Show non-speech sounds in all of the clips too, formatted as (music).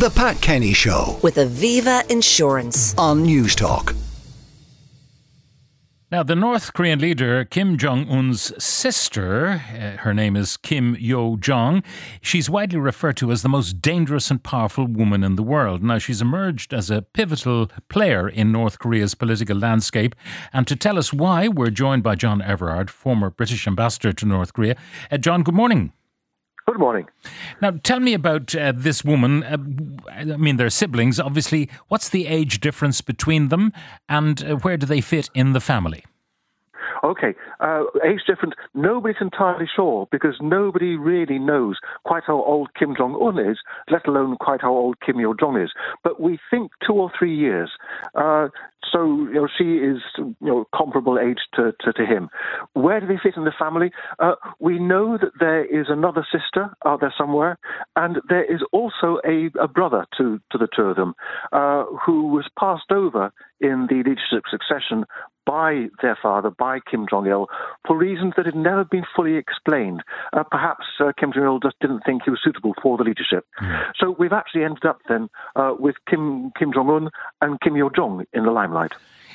The Pat Kenny Show with Aviva Insurance. on Newstalk. Now, the North Korean leader Kim Jong un's sister, uh, her name is Kim Yo Jong, she's widely referred to as the most dangerous and powerful woman in the world. Now, she's emerged as a pivotal player in North Korea's political landscape. And to tell us why, we're joined by John Everard, former British ambassador to North Korea. Uh, John, good morning. Good morning. Now, tell me about uh, this woman. Uh, I mean, they're siblings, obviously. What's the age difference between them, and uh, where do they fit in the family? Okay, uh, age difference. Nobody's entirely sure because nobody really knows quite how old Kim Jong Un is, let alone quite how old Kim Yo Jong is. But we think two or three years. So you know, she is you know comparable age to, to, to him. Where do they fit in the family? Uh, we know that there is another sister out there somewhere, and there is also a, a brother to to the two of them, uh, who was passed over in the leadership succession by their father, by Kim Jong il, for reasons that had never been fully explained. Uh, perhaps uh, Kim Jong il just didn't think he was suitable for the leadership. So we've actually ended up then uh, with Kim Kim Jong Un and Kim Yo Jong in the limelight.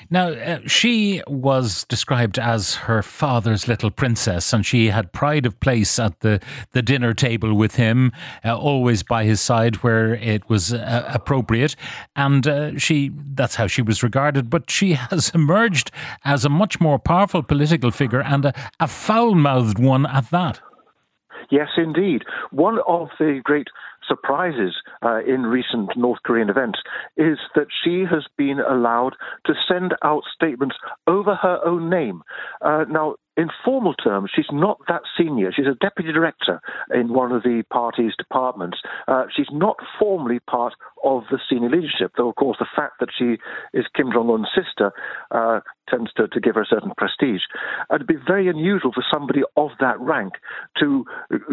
Now, uh, she was described as her father's little princess, and she had pride of place at the, the dinner table with him, uh, always by his side where it was uh, appropriate. And uh, she that's how she was regarded. But she (laughs) has emerged as a much more powerful political figure and a, a foul mouthed one at that. Yes, indeed. One of the great surprises uh, in recent North Korean events is that she has been allowed to send out statements over her own name. Uh, now, in formal terms, she's not that senior. She's a deputy director in one of the party's departments. Uh, she's not formally part of the senior leadership, though, of course, the fact that she is Kim Jong un's sister uh, tends to, to give her a certain prestige. It'd be very unusual for somebody of that rank to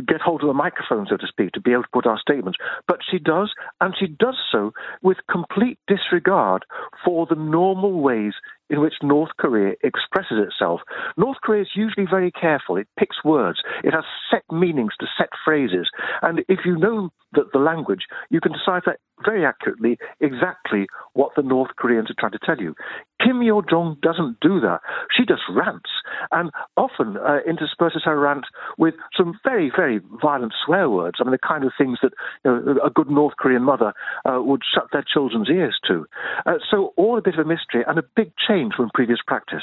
get hold of a microphone, so to speak, to be able to put out statements. But she does, and she does so with complete disregard for the normal ways in which North Korea expresses itself. North Korea is usually very careful. It picks words. It has set meanings to set phrases. And if you know that the language, you can decipher very accurately exactly what the North Koreans are trying to tell you. Kim Yo Jong doesn't do that. She just rants and often uh, intersperses her rant with some very, very violent swear words. I mean, the kind of things that you know, a good North Korean mother uh, would shut their children's ears to. Uh, so, all a bit of a mystery and a big change from previous practice.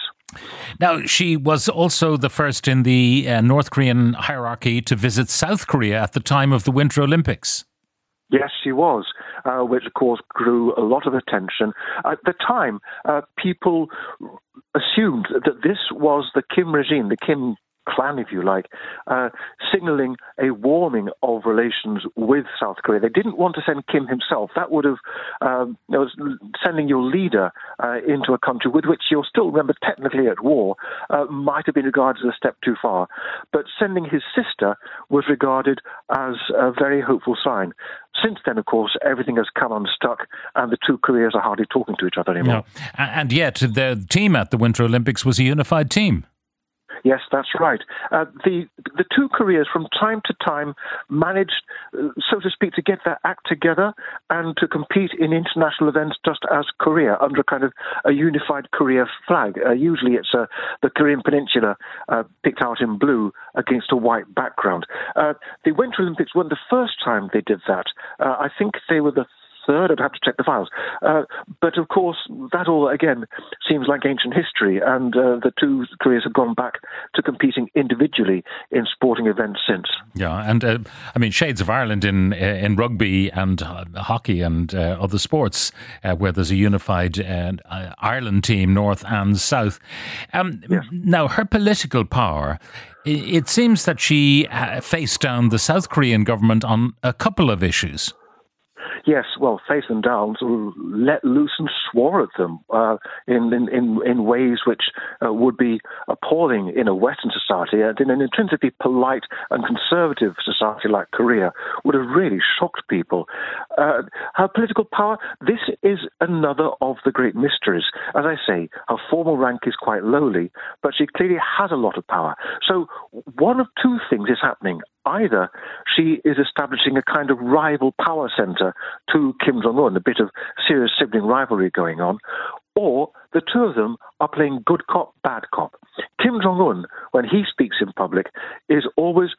Now, she was also the first in the uh, North Korean hierarchy to visit South Korea at the time of the Winter Olympics. Yes, she was, uh, which of course drew a lot of attention. At the time, uh, people assumed that this was the Kim regime, the Kim clan, if you like, uh, signaling a warming of relations with South Korea. They didn't want to send Kim himself. That would have, um, know, sending your leader uh, into a country with which you're still, remember, technically at war, uh, might have been regarded as a step too far. But sending his sister was regarded as a very hopeful sign. Since then, of course, everything has come unstuck, and the two Koreas are hardly talking to each other anymore. A- And yet, the team at the Winter Olympics was a unified team. Yes, that's right. Uh, the the two Koreas, from time to time, managed, uh, so to speak, to get their act together and to compete in international events just as Korea under a kind of a unified Korea flag. Uh, usually, it's uh, the Korean Peninsula uh, picked out in blue against a white background. Uh, the Winter Olympics weren't the first time they did that. I think they were the third. I'd have to check the files. Uh, but of course, that all again seems like ancient history, and uh, the two Koreas have gone back to competing individually in sporting events since. Yeah, and uh, I mean shades of Ireland in uh, in rugby and uh, hockey and uh, other sports uh, where there's a unified Ireland team, North and South. Um, Now, her political power. It seems that she faced down the South Korean government on a couple of issues. Yes, well, face them down, let loose and swore at them uh, in, in, in, in ways which uh, would be appalling in a Western society. And in an intrinsically polite and conservative society like Korea, would have really shocked people. Uh, her political power, this is another of the great mysteries. As I say, her formal rank is quite lowly, but she clearly has a lot of power. So one of two things is happening. Either she is establishing a kind of rival power center to Kim Jong un, a bit of serious sibling rivalry going on, or the two of them are playing good cop, bad cop. Kim Jong un, when he speaks in public, is always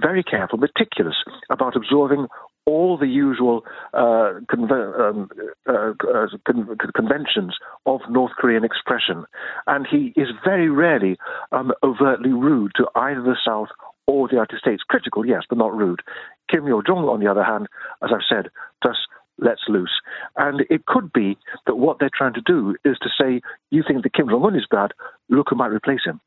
very careful, meticulous about absorbing all the usual uh, um, uh, uh, con- conventions of North Korean expression. And he is very rarely um, overtly rude to either the South or the United States. Critical, yes, but not rude. Kim Yo Jong, on the other hand, as I've said, does lets loose. And it could be that what they're trying to do is to say, you think that Kim Jong un is bad, look who might replace him.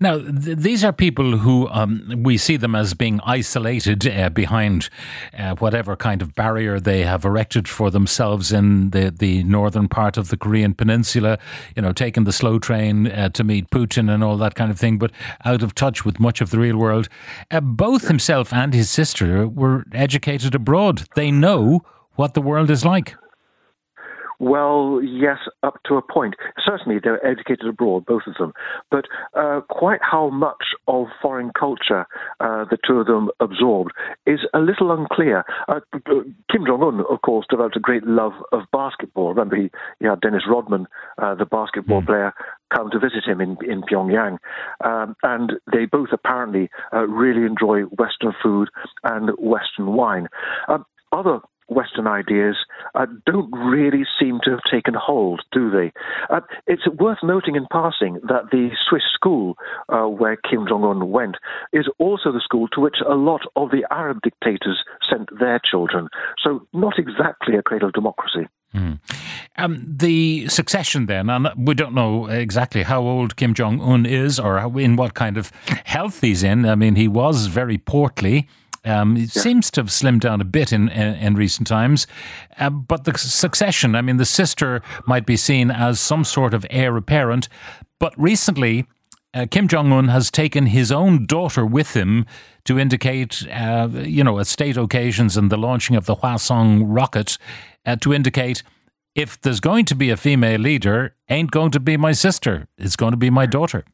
Now, th- these are people who um, we see them as being isolated uh, behind uh, whatever kind of barrier they have erected for themselves in the, the northern part of the Korean peninsula, you know, taking the slow train uh, to meet Putin and all that kind of thing, but out of touch with much of the real world. Uh, both himself and his sister were educated abroad. They know what the world is like. Well, yes, up to a point. Certainly, they're educated abroad, both of them. But uh, quite how much of foreign culture uh, the two of them absorbed is a little unclear. Uh, Kim Jong un, of course, developed a great love of basketball. Remember, he, he had Dennis Rodman, uh, the basketball mm. player, come to visit him in, in Pyongyang. Um, and they both apparently uh, really enjoy Western food and Western wine. Um, other Western ideas uh, don't really seem to have taken hold, do they? Uh, it's worth noting in passing that the Swiss school uh, where Kim Jong un went is also the school to which a lot of the Arab dictators sent their children. So, not exactly a cradle of democracy. Mm. Um, the succession, then, and we don't know exactly how old Kim Jong un is or in what kind of health he's in. I mean, he was very portly. Um, it yeah. seems to have slimmed down a bit in, in, in recent times. Uh, but the succession, I mean, the sister might be seen as some sort of heir apparent. But recently, uh, Kim Jong un has taken his own daughter with him to indicate, uh, you know, at state occasions and the launching of the Hwasong rocket, uh, to indicate if there's going to be a female leader, ain't going to be my sister, it's going to be my daughter.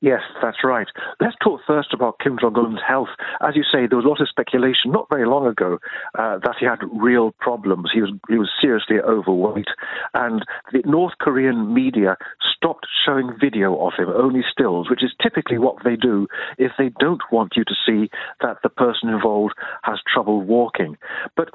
Yes, that's right. Let's talk first about Kim Jong un's health. As you say, there was a lot of speculation not very long ago uh, that he had real problems. He was he was seriously overweight, and the North Korean media stopped showing video of him, only stills, which is typically what they do if they don't want you to see that the person involved has trouble walking. But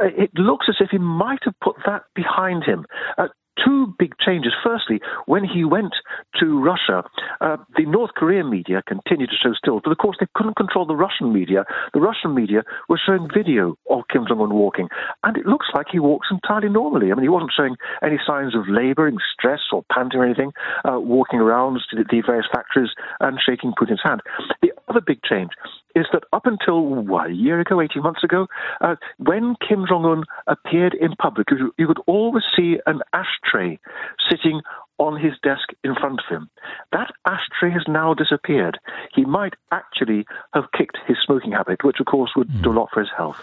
uh, it looks as if he might have put that behind him. Uh, two big changes. Firstly, when he went to Russia, uh, the North Korean media continued to show stills, but of course they couldn't control the Russian media. The Russian media were showing video of Kim Jong un walking, and it looks like he walks entirely normally. I mean, he wasn't showing any signs of laboring, stress, or panting or anything, uh, walking around the various factories and shaking Putin's hand. The other big change is that up until what, a year ago, 18 months ago, uh, when Kim Jong un appeared in public, you, you could always see an ashtray sitting on his desk in front of him. That ashtray has now disappeared. He might actually have kicked his smoking habit, which of course would mm. do a lot for his health.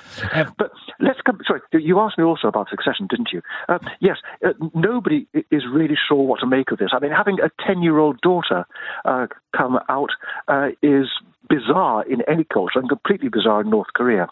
but let's come. Sorry, you asked me also about succession, didn't you? Uh, yes, uh, nobody is really sure what to make of this. I mean, having a ten-year-old daughter uh, come out uh, is bizarre in any culture and completely bizarre in North Korea.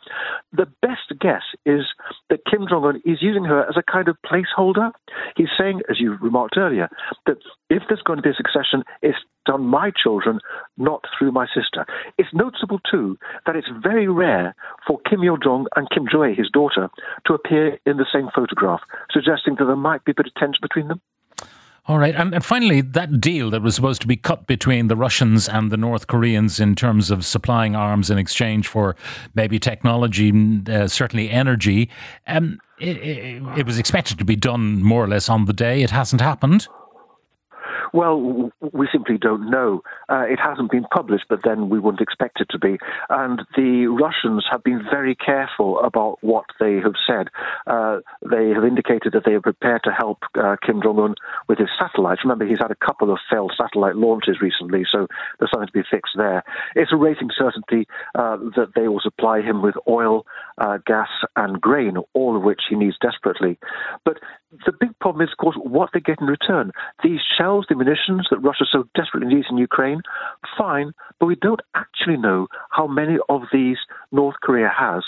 The best guess is that Kim Jong un is using her as a kind of placeholder. He's saying, as you remarked earlier, that if there's going to be a succession, it's done my children, not through my sister. It's noticeable, too, that it's very rare for Kim Yo Jong and Kim Jo his daughter, to appear in the same photograph, suggesting that there might be a bit of tension between them. All right. And, and, finally, that deal that was supposed to be cut between the Russians and the North Koreans in terms of supplying arms in exchange for maybe technology, uh, certainly energy, um, it, it, it was expected to be done more or less on the day. It hasn't happened. Well, we simply don't know. Uh, it hasn't been published, but then we wouldn't expect it to be. And the Russians have been very careful about what they have said. Uh, they have indicated that they are prepared to help uh, Kim Jong un with his satellites. Remember, he's had a couple of failed satellite launches recently, so there's something to be fixed there. It's a rating certainty uh, that they will supply him with oil, uh, gas, and grain, all of which he needs desperately. But the big problem is, of course, what they get in return. These shells, the munitions that Russia so desperately needs in Ukraine, fine, but we don't actually know how many of these North Korea has.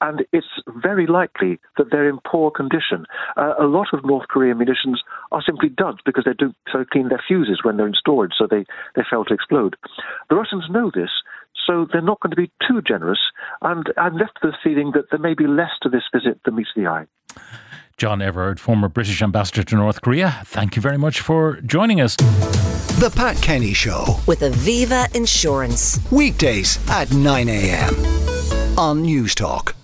And it's very likely that they're in poor condition. Uh, a lot of North Korean munitions are simply duds because they don't so clean their fuses when they're in storage, so they, they fail to explode. The Russians know this, so they're not going to be too generous. And I'm left with the feeling that there may be less to this visit than meets the eye. John Everard, former British ambassador to North Korea, thank you very much for joining us. The Pat Kenny Show. With Aviva Insurance. Weekdays at 9 a.m. on Newstalk.